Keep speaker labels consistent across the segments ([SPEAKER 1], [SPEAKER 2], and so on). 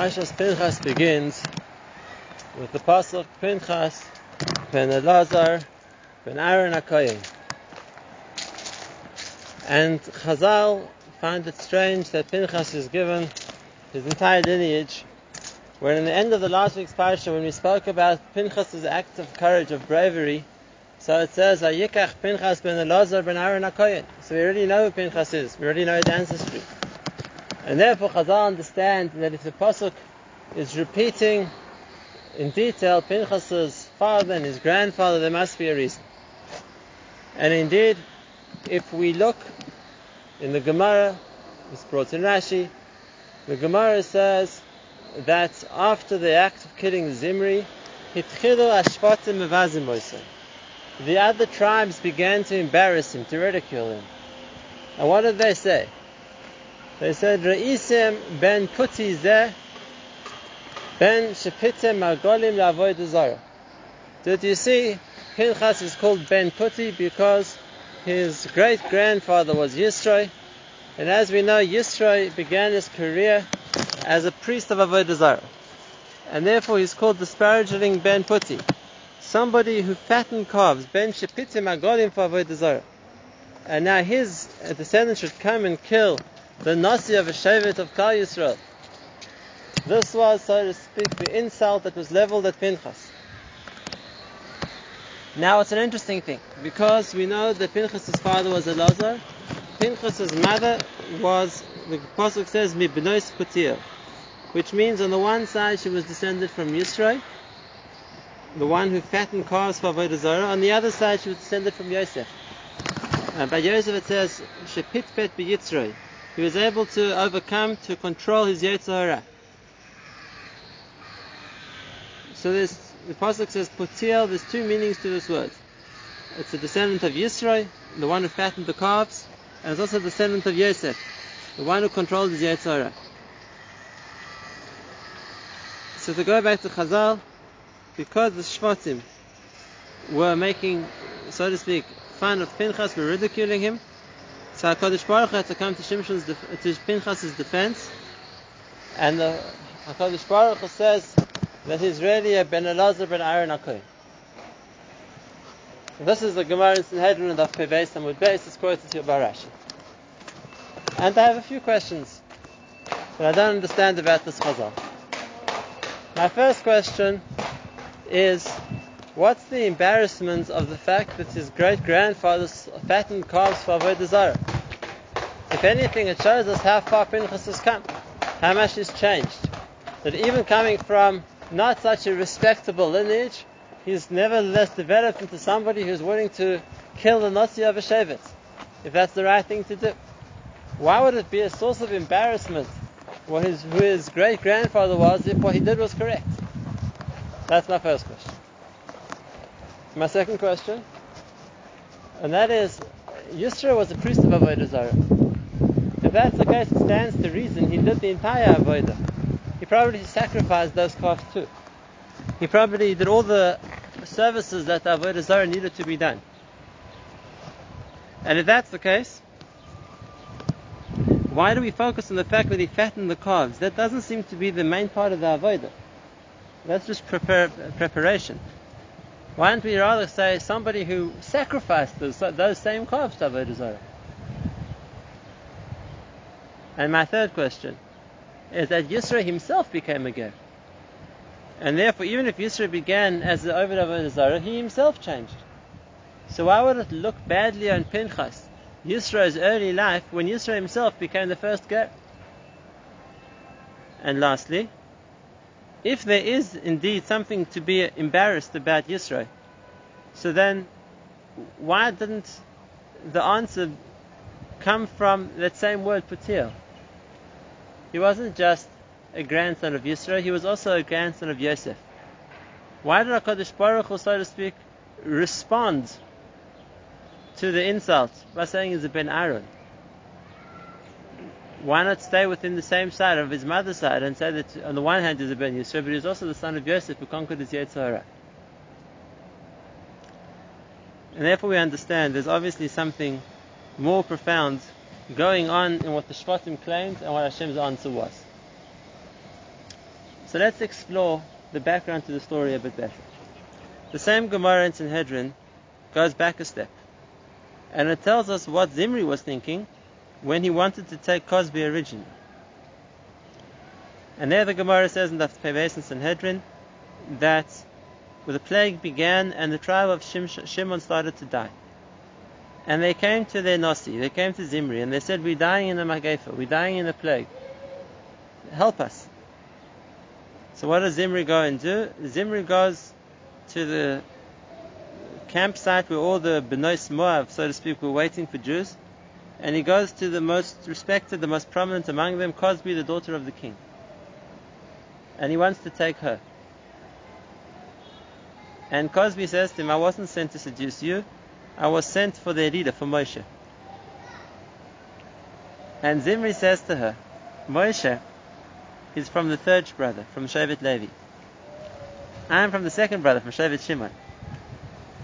[SPEAKER 1] Parshas Pinchas begins with the pasuk Pinchas ben Elazar ben Aaron HaKoyin. And Chazal find it strange that Pinchas is given his entire lineage, when in the end of the last week's parsha, when we spoke about Pinchas's act of courage, of bravery, so it says, Ayikach Pinchas ben Elazar ben Aaron HaKoyin. So we already know who Pinchas is. We already know his ancestry. And therefore Chazal understand that if the Pasuk is repeating in detail Pinchas's father and his grandfather, there must be a reason. And indeed, if we look in the Gemara, it's brought in Rashi, the Gemara says that after the act of killing Zimri, The other tribes began to embarrass him, to ridicule him. And what did they say? They said, Re'isim ben puti zeh ben shepitem margolim la'avoid zara. Did you see, Pinchas is called ben puti because his great grandfather was Yisroi, and as we know, Yisroi began his career as a priest of Avodah Zarah. And therefore he's called disparaging Ben Puti. Somebody who fattened calves, Ben Shepitim Agolim for Avodah Zarah. And now his descendants should come and kill the Nasi of a Shevet of Kal Yisrael. This was, so to speak, the insult that was leveled at Pinchas. Now it's an interesting thing, because we know that Pinchas' father was Elazar, Pinchas' mother was, the Pasuk says, Mibnois Putir, which means on the one side she was descended from Yisro, the one who fattened calves for Avodah on the other side she was descended from Yosef. Uh, and by Yosef it says, Shepitpet Yitzroi, he was able to overcome, to control his Yetzirah. So this, the Pasuk says Putiel, there's two meanings to this word. It's a descendant of Yisro, the one who fattened the calves, and it's also a descendant of Yosef, the one who controlled his Yetzirah. So to go back to Chazal, because the Shvatim were making, so to speak, fun of Pinchas, were ridiculing him, so uh, HaKadosh Baruch Hu to come to Shimshon's, def- to Pinchas' defense, and uh, the HaKadosh Baruch Hu says that he's really a Ben Elazar ben Aaron HaKoyin. This is the Gemara in Sanhedrin of Pevei Samud Beis, it's quoted here by. And I have a few questions that I don't understand about this Chazal. My first question is, what's the embarrassment of the fact that his great grandfather fattened calves for Avodah Zarah? If anything, it shows us how far Pinchas has come, how much he's changed. That even coming from not such a respectable lineage, he's nevertheless developed into somebody who's willing to kill the Nasi of a Shevet, if that's the right thing to do. Why would it be a source of embarrassment what his, who his great grandfather was if what he did was correct? That's my first question. My second question, and that is, Yisra was a priest of Avodah Zarah. If that's the case, it stands to reason he did the entire Avodah. He probably sacrificed those calves too. He probably did all the services that the Avodah Zarah needed to be done. And if that's the case, why do we focus on the fact that he fattened the calves? That doesn't seem to be the main part of the Avodah. That's just prepare, preparation. Why don't we rather say somebody who sacrificed those, those same calves to Avodah Zarah? And my third question is that Yisra himself became a ger. And therefore, even if Yisra began as the Ovid of Zarah, he himself changed. So why would it look badly on Pinchas, Yisra's early life, when Yisra himself became the first ger? And lastly, if there is indeed something to be embarrassed about Yisro, so then why didn't the answer come from that same word Putil? He wasn't just a grandson of Yisro, he was also a grandson of Yosef. Why did HaKadosh Baruch Hu, so to speak, respond to the insult by saying he's a Ben Aaron? why not stay within the same side of his mother's side and say that on the one hand he's a Ben Yisro, but he's also the son of Yosef who conquered his Yetzirah? And therefore we understand there's obviously something more profound going on in what the Shvatim claimed and what Hashem's answer was. So let's explore the background to the story a bit better. The same Gemara in Sanhedrin goes back a step. And it tells us what Zimri was thinking when he wanted to take Cozbi originally. And there the Gemara says in the Peves Sanhedrin that the plague began and the tribe of Shimon started to die. And they came to their Nasi, they came to Zimri, and they said, We're dying in a Magefa, we're dying in a plague. Help us. So what does Zimri go and do? Zimri goes to the campsite where all the Benois Moab, so to speak, were waiting for Jews, and he goes to the most respected, the most prominent among them, Cozbi, the daughter of the king. And he wants to take her. And Cozbi says to him, I wasn't sent to seduce you, I was sent for the leader, for Moshe. And Zimri says to her, Moshe is from the third brother, from Shevet Levi. I am from the second brother, from Shevet Shimon.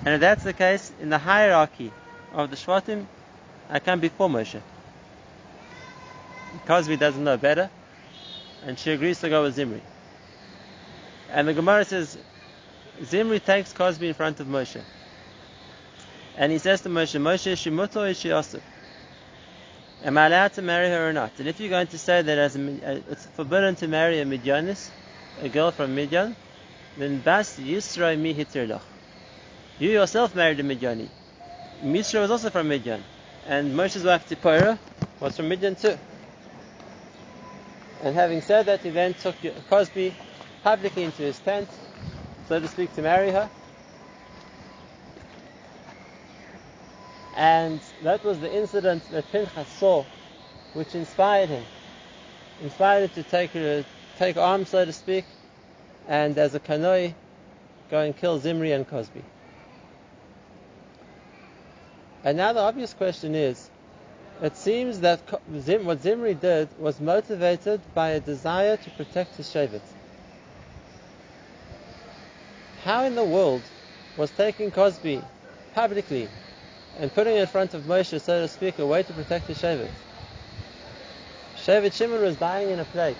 [SPEAKER 1] And if that's the case, in the hierarchy of the Shvatim, I come before Moshe. Cozbi doesn't know better, and she agrees to go with Zimri. And the Gemara says, Zimri takes Cozbi in front of Moshe. And he says to Moshe, Moshe, Shimuto is Shiasu. Am I allowed to marry her or not? And if you're going to say that as a, uh, it's forbidden to marry a Midianis, a girl from Midian, then Bas Yisro mi hitirloch. You yourself married a Midiani. Mishra was also from Midian. And Moshe's wife Tzipora was from Midian too. And having said that, he then took Cozbi publicly into his tent, so to speak, to marry her. And that was the incident that Pinchas saw, which inspired him. Inspired him to take, take arms, so to speak, and as a kanoi, go and kill Zimri and Cozbi. And now the obvious question is, it seems that what Zimri did was motivated by a desire to protect his Shevet. How in the world was taking Cozbi publicly and putting in front of Moshe, so to speak, a way to protect his Shevet. Shevet Shimon was dying in a plague.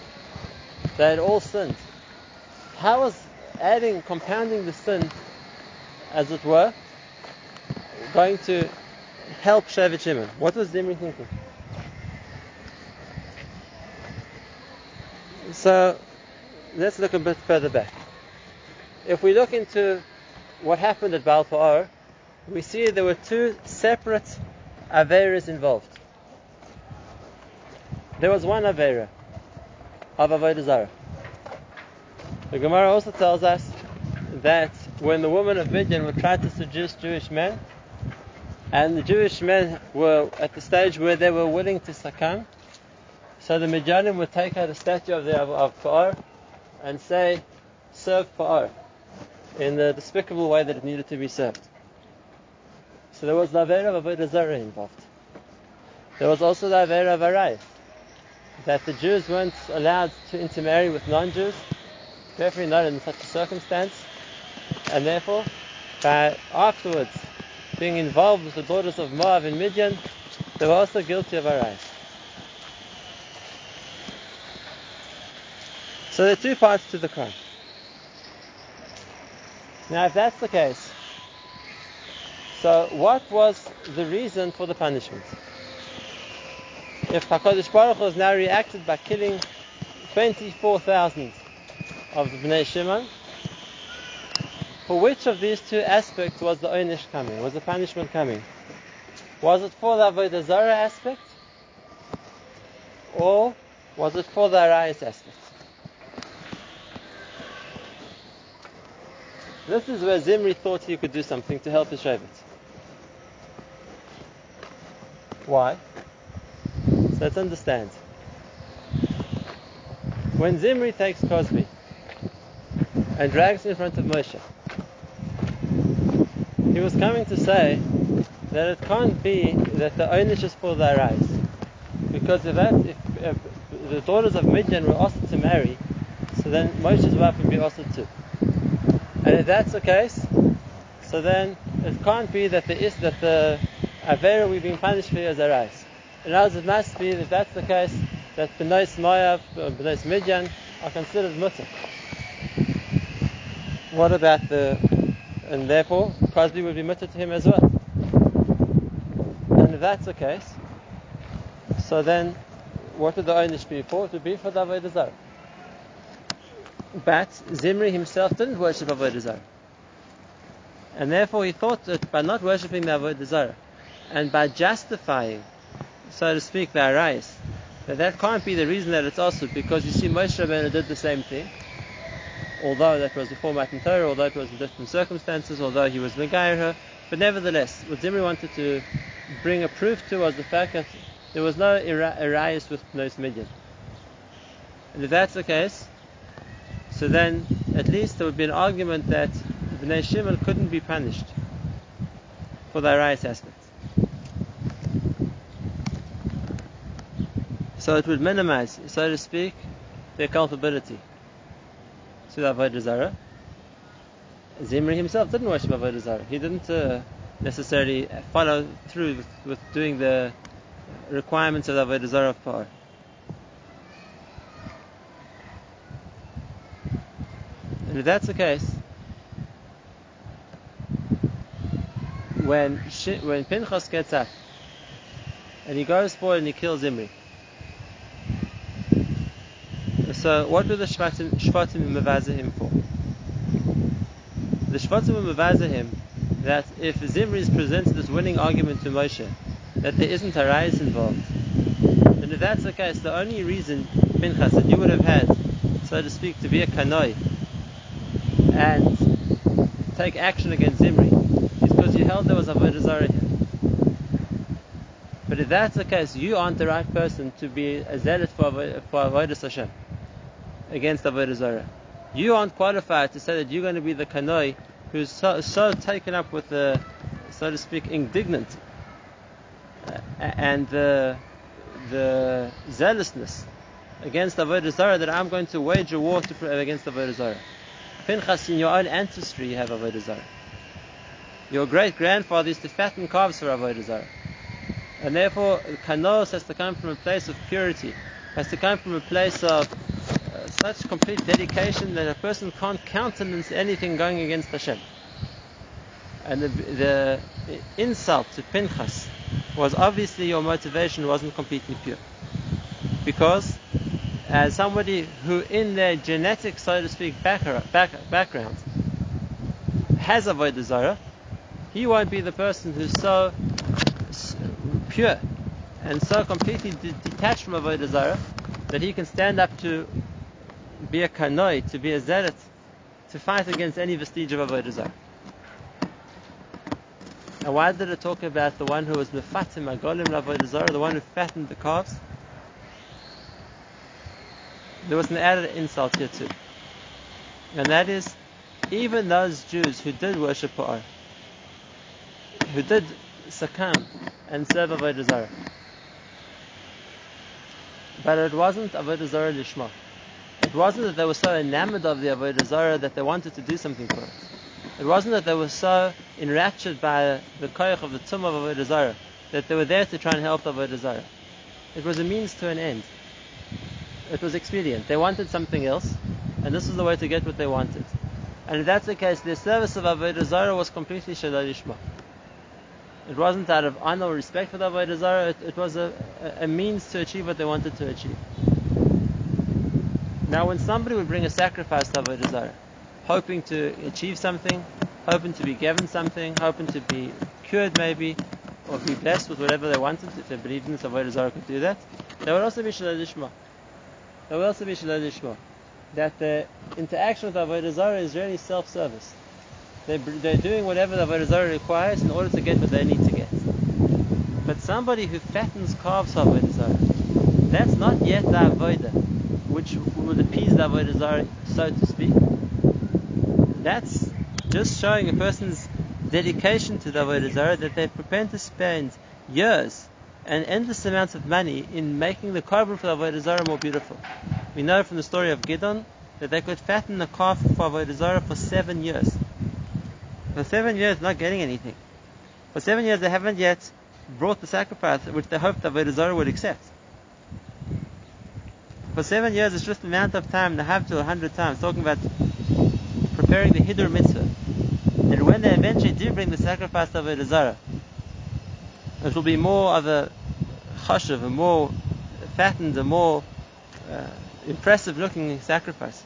[SPEAKER 1] They had all sinned. How was adding, compounding the sin, as it were, going to help Shevet Shimon? What was Zimri thinking? So, let's look a bit further back. If we look into what happened at Baal we see there were two separate Averas involved. There was one Avera of Avodah Zarah. The Gemara also tells us that when the woman of Midian would try to seduce Jewish men, and the Jewish men were at the stage where they were willing to succumb, so the Midianim would take out a statue of the of Pa'ar and say, serve Pa'ar, in the despicable way that it needed to be served. So there was the Avera of Avodah Zarah involved. There was also the Avera of Arayis, that the Jews weren't allowed to intermarry with non-Jews, definitely not in such a circumstance, and therefore, by afterwards being involved with the daughters of Moab and Midian, they were also guilty of Arayis. So there are two parts to the crime. Now, if that's the case, so, what was the reason for the punishment? If Hakadosh Baruch has now reacted by killing 24,000 of the Bnei Shimon, for which of these two aspects was the Oynish coming? Was the punishment coming? Was it for the Avodah Zarah aspect? Or was it for the Arayas aspect? This is where Zimri thought he could do something to help his Shevet. Why? So let's understand. When Zimri takes Cozbi and drags him in front of Moshe, he was coming to say that it can't be that the ownership is for their eyes. Because if that, if, if, the daughters of Midian were asked to marry, so then Moshe's wife would be asked too. And if that's the case, so then it can't be that the is that the Avera we've been punished for as a race. In other words, it must be, if that's the case, that Benois Moab, uh, Benois Midian are considered mutter. what about the, and therefore Cozbi would be mutter to him as well. And if that's the case, so then what would the Oynish be for? It would be for the Avodah Zarah. But Zimri himself didn't worship Avodah Zarah. And therefore he thought that by not worshipping the Avodah Zarah, and by justifying, so to speak, the Arayis, that that can't be the reason that it's also because you see Moshe Rabbeinu did the same thing, although that was before Matan Torah, although it was in different circumstances, although he was Megair but nevertheless, what Zimri wanted to bring a proof to was the fact that there was no Arias with Nos Midian. And if that's the case, so then at least there would be an argument that Bnei Shimon couldn't be punished for the Arias aspect. So it would minimize, so to speak, their culpability to the Avodah Zarah. Zimri himself didn't worship Avodah Zarah. He didn't uh, necessarily follow through with, with, doing the requirements of the Avodah Zarah of Pe'or. And if that's the case, when when Pinchas gets up and he goes forward and he kills Zimri, so what were the Shvatim, Shvatim him for? The Shvatim him that if Zimri presents this winning argument to Moshe, that there isn't a rise involved, then if that's the case, the only reason, Pinchas, that you would have had, so to speak, to be a kanoi and take action against Zimri is because you held there was a Zarah here. But if that's the case, you aren't the right person to be a zealot for, for Avodah Hashem against Avodah Zarah. You aren't qualified to say that you're going to be the kanoi who's so, so taken up with the, so to speak, indignant uh, and the, the zealousness against Avodah Zarah that I'm going to wage a war to, against Avodah Zarah. Pinchas, in your own ancestry, you have Avodah Zarah. Your great grandfather used to fatten calves for Avodah Zarah. And therefore, kanos has to come from a place of purity, has to come from a place of such complete dedication that a person can't countenance anything going against Hashem. And the, the, insult to Pinchas was obviously your motivation wasn't completely pure. Because as somebody who in their genetic, so to speak, back, back, background has Avodah Zarah, he won't be the person who's so pure and so completely de- detached from avodah zarah that he can stand up to be a kanoi, to be a zealot, to fight against any vestige of avodah zarah. Now, why did it talk about the one who was mefatim agolim avodah zarah, the one who fattened the calves? There was an added insult here too, and that is, even those Jews who did worship Pa'ar, who did succumb and serve avodah zarah, but it wasn't avodah zarah lishma. It wasn't that they were so enamored of the Avodah Zarah that they wanted to do something for it. It wasn't that they were so enraptured by the koyach of the tum of Avodah Zarah that they were there to try and help the Avodah Zarah. It was a means to an end. It was expedient. They wanted something else, and this was the way to get what they wanted. And if that's the case, their service of Avodah Zarah was completely shelo lishma. It wasn't out of honor or respect for the Avodah Zarah, it, it was a, a means to achieve what they wanted to achieve. Now, when somebody would bring a sacrifice to Avodah Zarah, hoping to achieve something, hoping to be given something, hoping to be cured maybe, or be blessed with whatever they wanted, if they believed in this Avodah Zarah could do that, they would also be Shelo Lishma. They would also be Shelo Lishma. That the interaction with Avodah Zarah is really self-service. They're, they're doing whatever the Avodah Zarah requires in order to get what they need to get. But somebody who fattens calves Avodah Zarah, that's not yet the Avodah which would appease the Avodah Zarah, so to speak. That's just showing a person's dedication to the Avodah Zarah that they're prepared to spend years and endless amounts of money in making the korban for the Avodah Zarah more beautiful. We know from the story of Gidon that they could fatten the calf for Avodah Zarah for seven years. For seven years, not getting anything. For seven years, they haven't yet brought the sacrifice which they hoped the Avodah Zarah would accept. For seven years, it's just the amount of time, they have to a hundred times, talking about preparing the Hidur mitzvah. And when they eventually do bring the sacrifice of a Zarah, it will be more of a chashav, a more fattened, a more uh, impressive looking sacrifice.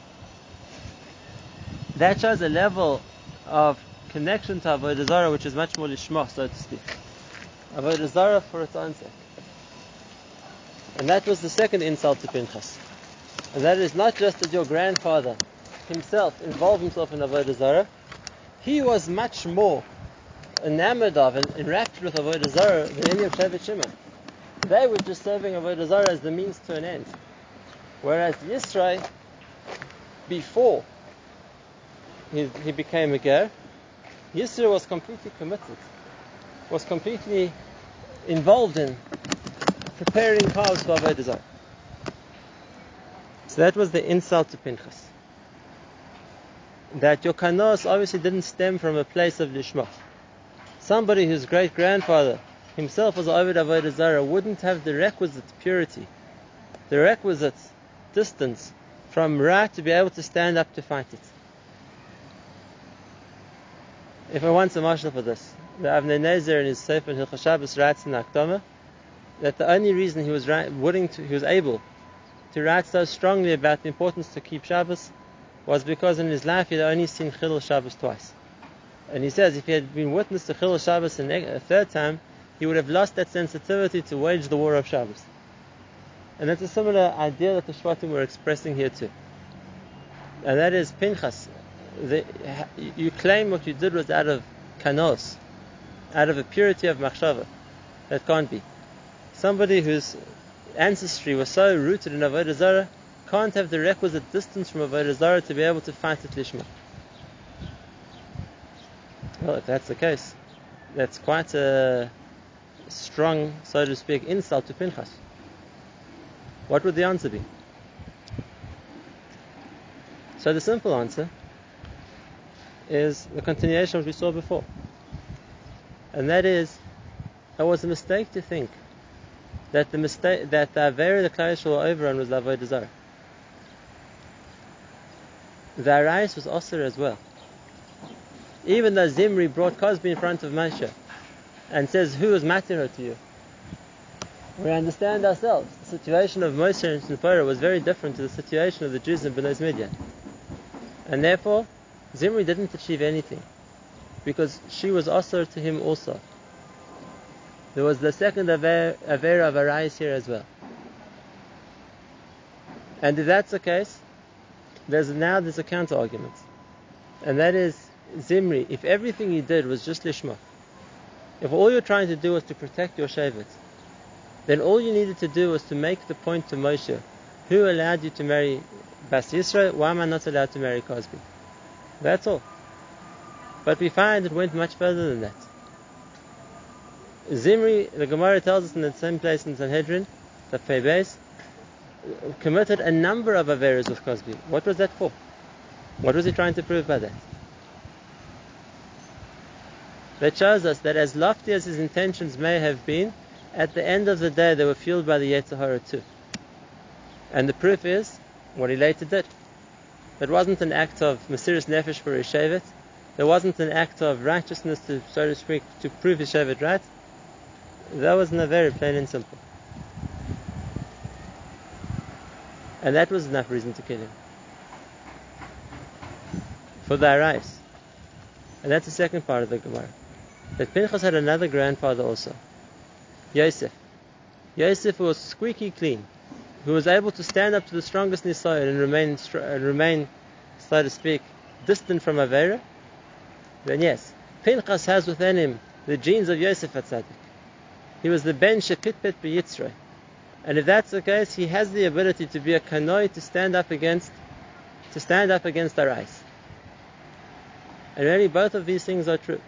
[SPEAKER 1] That shows a level of connection to Avodah Zarah which is much more lishma, so to speak. Avodah Zarah for its own sake. And that was the second insult to Pinchas. And that is not just that your grandfather himself involved himself in Avodah Zarah, he was much more enamored of and enraptured with Avodah Zarah than any of Shevet Shimon. They were just serving Avodah Zarah as the means to an end. Whereas Yisrael, before he, he became a ger, Yisrael was completely committed, was completely involved in preparing calves for Avodah Zarah. So that was the insult to Pinchas. That your kanos obviously didn't stem from a place of lishma. Somebody whose great grandfather himself was Ovid Avodah Zarah wouldn't have the requisite purity, the requisite distance from Ra to be able to stand up to fight it. If I want some mashal for this, the Avnei Nezer in his Sefer Hilchot Shabbos writes in Akdama that the only reason he was willing to, he was able to write so strongly about the importance to keep Shabbos was because in his life he had only seen Chilul Shabbos twice. And he says if he had been witness to Chilul Shabbos a third time, he would have lost that sensitivity to wage the war of Shabbos. And that's a similar idea that the Shvatim were expressing here too. And that is Pinchas. The, you claim what you did was out of kanos, out of a purity of machshava. That can't be. Somebody whose ancestry was so rooted in Avodah Zarah can't have the requisite distance from Avodah Zarah to be able to fight at Lishma. Well, if that's the case, that's quite a strong, so to speak, insult to Pinchas. What would the answer be? So the simple answer is the continuation we saw before. And that is, it was a mistake to think that the mistake that the Avera the Klal were overrun was Avodah Zarah. The Arayis was Osir as well. Even though Zimri brought Cozbi in front of Moshe and says, Who was Matira to you? We understand ourselves. The situation of Moshe and Sinfora was very different to the situation of the Jews in Benos Midian. And therefore, Zimri didn't achieve anything because she was Osir to him also. There was the second Avera of Arayis here as well. And if that's the case, there's now there's a counter argument. And that is Zimri, if everything he did was just Lishma, if all you're trying to do was to protect your Shevet, then all you needed to do was to make the point to Moshe, who allowed you to marry Bas Yisrael, why am I not allowed to marry Cozbi? That's all. But we find it went much further than that. Zimri, the Gemara tells us in the same place in Sanhedrin, the Febes, committed a number of Averas with Cozbi. What was that for? What was he trying to prove by that? That shows us that as lofty as his intentions may have been, at the end of the day they were fueled by the Yetzer Hara too. And the proof is what he later did. It wasn't an act of Mesiris Nefesh for his Shevet. There wasn't an act of righteousness to, so to speak, to prove his Shevet right. That was not very plain and simple. And that was enough reason to kill him. For the Arais. And that's the second part of the Gemara. That Pinchas had another grandfather also. Yosef. Yosef was squeaky clean, who was able to stand up to the strongest Nisayan and remain, and remain, so to speak, distant from Avera. Then yes, Pinchas has within him the genes of Yosef Atzadik. He was the ben shekitpet beyitzrei. And if that's the case, he has the ability to be a kanoi to stand up against, to stand up against rice. And really, both of these things are true.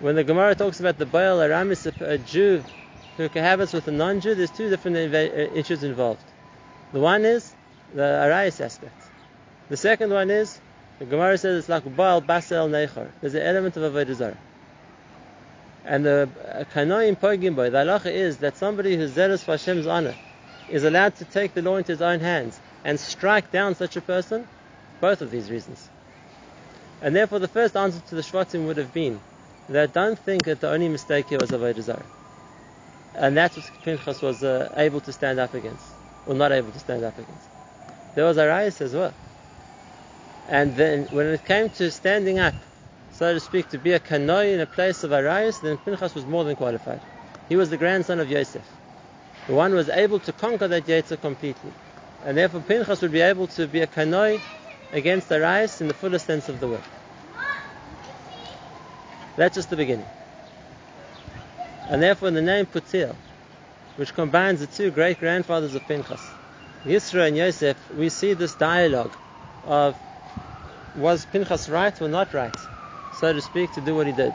[SPEAKER 1] When the Gemara talks about the Baal Aramis, a Jew who cohabits with a non-Jew, there's two different uh, issues involved. The one is the Arayis aspect. The second one is the Gemara says it's like Baal Basel Neichar. There's an element of Avodah Zarah. And the Kanoim Pogim Boy, the halacha is that somebody who's zealous for Hashem's honor is allowed to take the law into his own hands and strike down such a person, both of these reasons. And therefore, the first answer to the Shvatim would have been that don't think that the only mistake here was Avodah Zarah. And that's what Pinchas was uh, able to stand up against, or not able to stand up against. There was Arias as well. And then when it came to standing up, so to speak, to be a kanoi in a place of Arias, then Pinchas was more than qualified. He was the grandson of Yosef. The one was able to conquer that Yetzer completely. And therefore Pinchas would be able to be a kanoi against Arias in the fullest sense of the word. That's just the beginning. And therefore in the name Putil, which combines the two great grandfathers of Pinchas, Yisro and Yosef, we see this dialogue of was Pinchas right or not right, so to speak, to do what he did.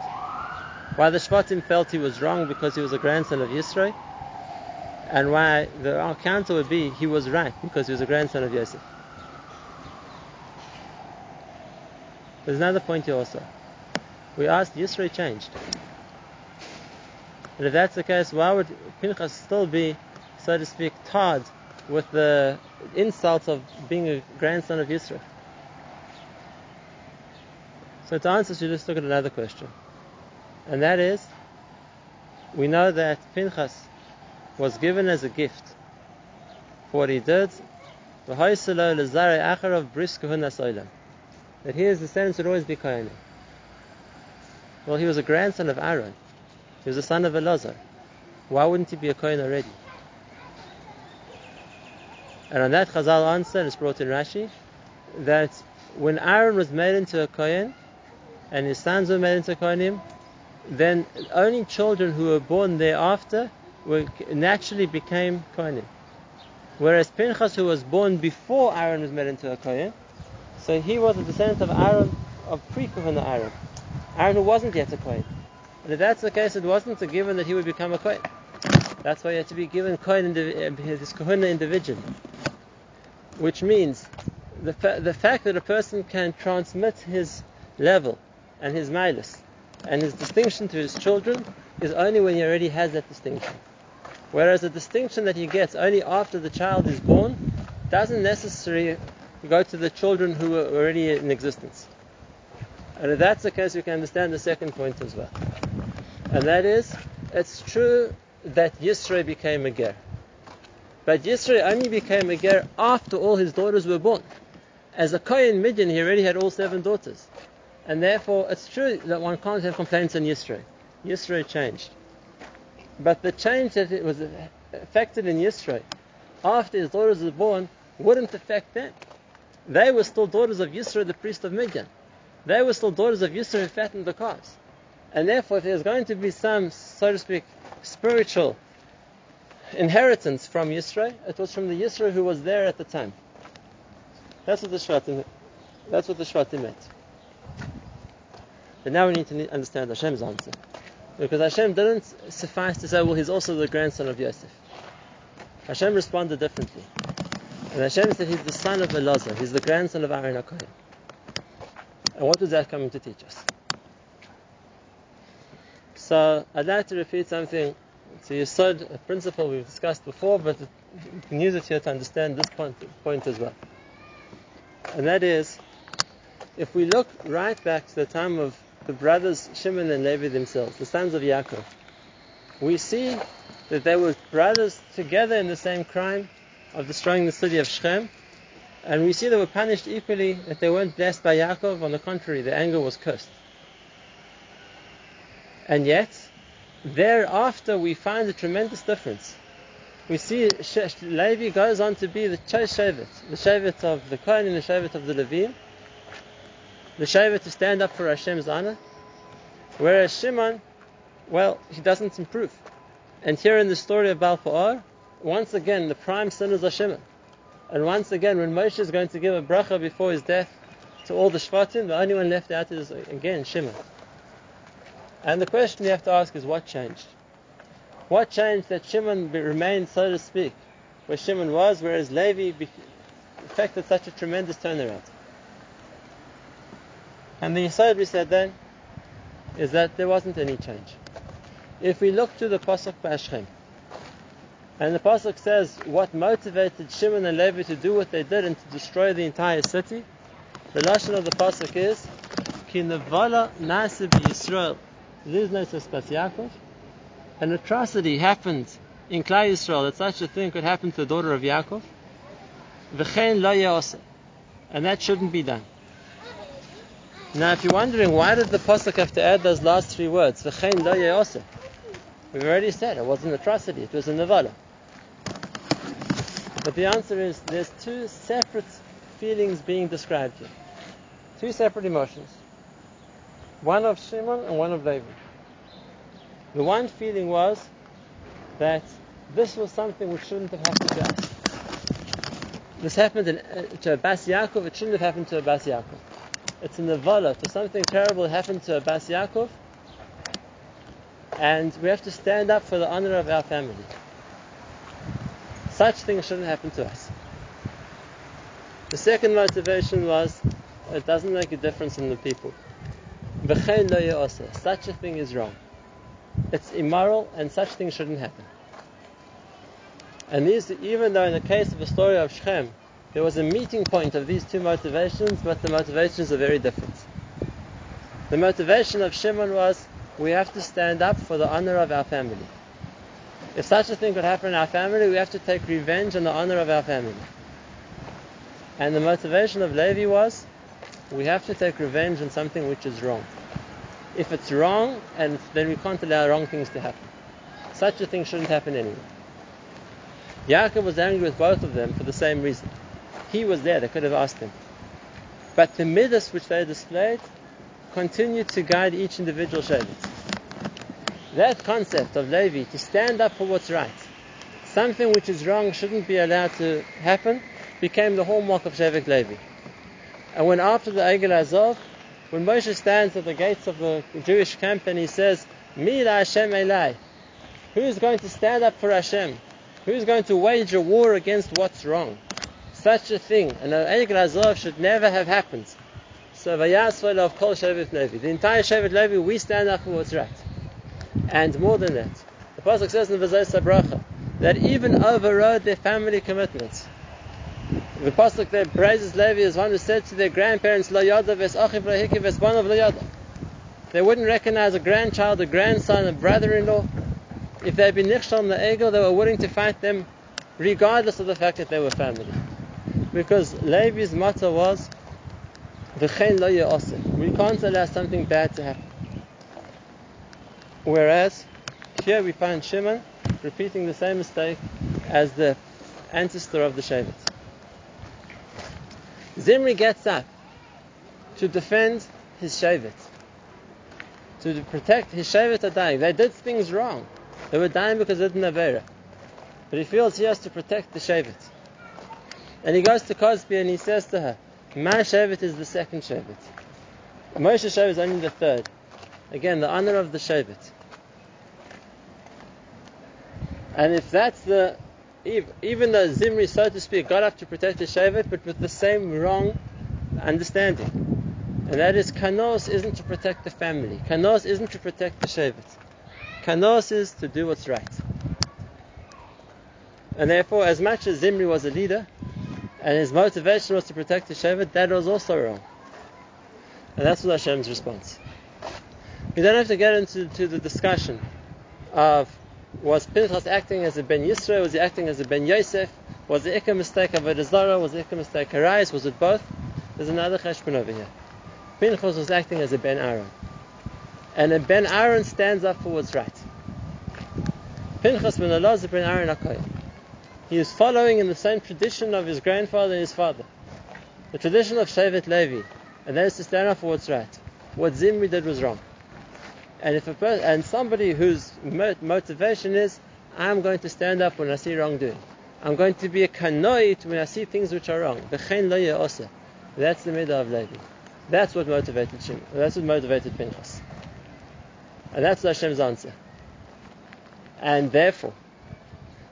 [SPEAKER 1] Why the Shvatim felt he was wrong because he was a grandson of Yisro, and why the counter would be he was right because he was a grandson of Yosef. There's another point here also. We asked, Yisro changed. And if that's the case, why would Pinchas still be, so to speak, tarred with the insult of being a grandson of Yisro? So to answer, you just look at another question. And that is, we know that Pinchas was given as a gift for what he did. That his descendants would always be Kohanim. Well, he was a grandson of Aaron. He was a son of Elazar. Why wouldn't he be a Kohen already? And on that, Chazal answer is brought in Rashi that when Aaron was made into a Kohen and his sons were made into Kohanim, then only children who were born thereafter were, naturally became Kohanim. Whereas Pinchas, who was born before Aaron was made into a Kohen, so he was a descendant of Aaron, of pre-Kohen Aaron. Aaron who wasn't yet a Kohen. And if that's the case, it wasn't a given that he would become a Kohen. That's why he had to be given Kohen, his Kohen individually. Which means the, fa- the fact that a person can transmit his level and his milas and his distinction to his children is only when he already has that distinction. Whereas the distinction that he gets only after the child is born doesn't necessarily go to the children who are already in existence. And if that's the case, we can understand the second point as well. And that is, it's true that Yisro became a ger. But Yisro only became a ger after all his daughters were born. As a Kohen Midian, he already had all seven daughters. And therefore, it's true that one can't have complaints on Yisro. Yisro changed. But the change that it was affected in Yisro after his daughters were born wouldn't affect them. They were still daughters of Yisro, the priest of Midian. They were still daughters of Yisro who fattened the calves. And therefore, if there's going to be some, so to speak, spiritual inheritance from Yisro, it was from the Yisro who was there at the time. That's what the Shvatim, that's what the Shvatim meant. But now we need to understand Hashem's answer. Because Hashem didn't suffice to say, well, he's also the grandson of Yosef. Hashem responded differently. And Hashem said he's the son of Elazar, he's the grandson of Aaron HaKohen. And what was that coming to teach us? So I'd like to repeat something to Yisod, a principle we've discussed before, but you can use it here to understand this point, point as well. And that is, if we look right back to the time of the brothers Shimon and Levi themselves, the sons of Yaakov, we see that they were brothers together in the same crime of destroying the city of Shechem, and we see they were punished equally, that they weren't blessed by Yaakov, on the contrary, their anger was cursed. And yet, thereafter we find a tremendous difference. We see Levi goes on to be the Shevet, the Shevet of the Kohen and the Shevet of the Levim, the Shevet to stand up for Hashem's honor, whereas Shimon, well, he doesn't improve. And here in the story of Baal Pe'or, once again, the prime sinners are Shimon. And once again, when Moshe is going to give a bracha before his death to all the Shvatim, the only one left out is, again, Shimon. And the question you have to ask is what changed? What changed that Shimon remained, so to speak, where Shimon was, whereas Levi effected such a tremendous turnaround? And the Yisod we said then is that there wasn't any change. If we look to the Pasuk Bashchem, and the Pasuk says what motivated Shimon and Levi to do what they did and to destroy the entire city, the Lashon of the Pasuk is ki nevala nasa Yisrael. Yaakov. An atrocity happened in Klal Yisrael that such a thing could happen to the daughter of Yaakov. And that shouldn't be done. Now, if you're wondering why did the pasuk have to add those last three words, "V'chein lo ye'oseh"? We've already said it was an atrocity; it was a nevala. But the answer is there's two separate feelings being described here, two separate emotions, one of Shimon and one of Levi. The one feeling was that this was something which shouldn't have happened to us. This happened in, uh, to Abbas Yaakov, it shouldn't have happened to Abbas Yaakov. It's a nevala, for something terrible happened to Abbas Yaakov, and we have to stand up for the honor of our family. Such things shouldn't happen to us. The second motivation was it doesn't make a difference in the people. Such a thing is wrong. It's immoral and such things shouldn't happen. And these, even though in the case of the story of Shechem, there was a meeting point of these two motivations, but the motivations are very different. The motivation of Shimon was we have to stand up for the honor of our family. If such a thing could happen in our family, we have to take revenge on the honor of our family. And the motivation of Levi was we have to take revenge on something which is wrong. If it's wrong, and then we can't allow wrong things to happen. Such a thing shouldn't happen anyway. Yaakov was angry with both of them for the same reason. He was there, they could have asked him. But the midas which they displayed continued to guide each individual Shevet. That concept of Levi, to stand up for what's right, something which is wrong shouldn't be allowed to happen, became the hallmark of Shevet Levi. And when after the Egel Azov, when Moshe stands at the gates of the Jewish camp and he says, Mi la Hashem Elai, who's going to stand up for Hashem? Who's going to wage a war against what's wrong? Such a thing, an Egel Azov should never have happened. So Vayasvol of Kol Shevet Levi. The entire Shevet Levi, we stand up for what's right. And more than that, the Pasuk says in the Bracha that even overrode their family commitments. The Pasuk there praises Levi as one who said to their grandparents, Lo yada ves achiv lahiki ves banav. They wouldn't recognize a grandchild, a grandson, a brother-in-law. If they had been nichshal the ego, they were willing to fight them regardless of the fact that they were family. Because Levi's motto was, lo We can't allow something bad to happen. Whereas here we find Shimon repeating the same mistake as the ancestor of the Shevet. Zimri gets up to defend his Shevet, to protect his Shevet are dying. They did things wrong. They were dying because they didn't have But he feels he has to protect the Shevet. And he goes to Cozbi and he says to her, My Shevet is the second Shevet. Moshe Shevet is only the third. Again, the honor of the Shevet. And if that's the, even though Zimri, so to speak, got up to protect the Shevet, but with the same wrong understanding. And that is, Kanos isn't to protect the family. Kanos isn't to protect the Shevet. Kanos is to do what's right. And therefore, as much as Zimri was a leader, and his motivation was to protect the Shevet, that was also wrong. And that's what Hashem's response. We don't have to get into the discussion of was Pinchas acting as a Ben Yisrael? Was he acting as a Ben Yosef? Was the Ikka mistake of a Zara? Was the Ikka mistake of Arais? Was it both? There's another cheshbon over here. Pinchas was acting as a Ben Aaron. And a Ben Aaron stands up for what's right. Pinchas ben Elazar ben Aaron Akoyim. He is following in the same tradition of his grandfather and his father. The tradition of Shevet Levi. And that is to stand up for what's right. What Zimri did was wrong. And if a per- and somebody whose motivation is, I'm going to stand up when I see wrongdoing. I'm going to be a kanoit when I see things which are wrong. That's the midah of Levi. That's what motivated Shim. That's what motivated Pinchas. And that's Hashem's answer. And therefore,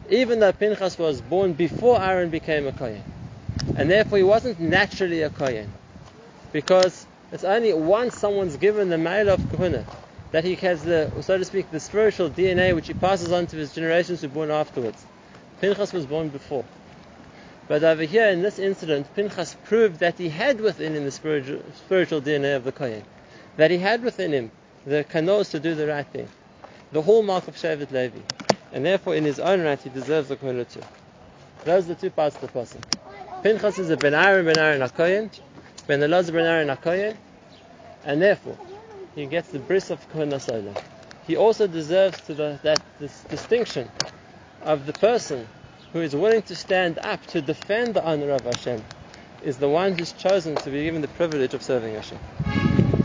[SPEAKER 1] even though Pinchas was born before Aaron became a Kohen, and therefore he wasn't naturally a Kohen, because it's only once someone's given the male of Kohuna that he has the, so to speak, the spiritual DNA which he passes on to his generations who are born afterwards. Pinchas was born before. But over here in this incident, Pinchas proved that he had within him the spiritual, spiritual DNA of the Kohen. that he had within him the kanos to do the right thing, the hallmark of Shevet Levi, and therefore in his own right he deserves the kehunah too. Those are the two parts of the person. Pinchas is a ben Aaron, ben Aaron Akoyen, ben Elazar, ben Aaron Akoyen, and therefore he gets the bris of sola. He also deserves to the, that distinction of the person who is willing to stand up to defend the honor of Hashem is the one who's chosen to be given the privilege of serving Hashem.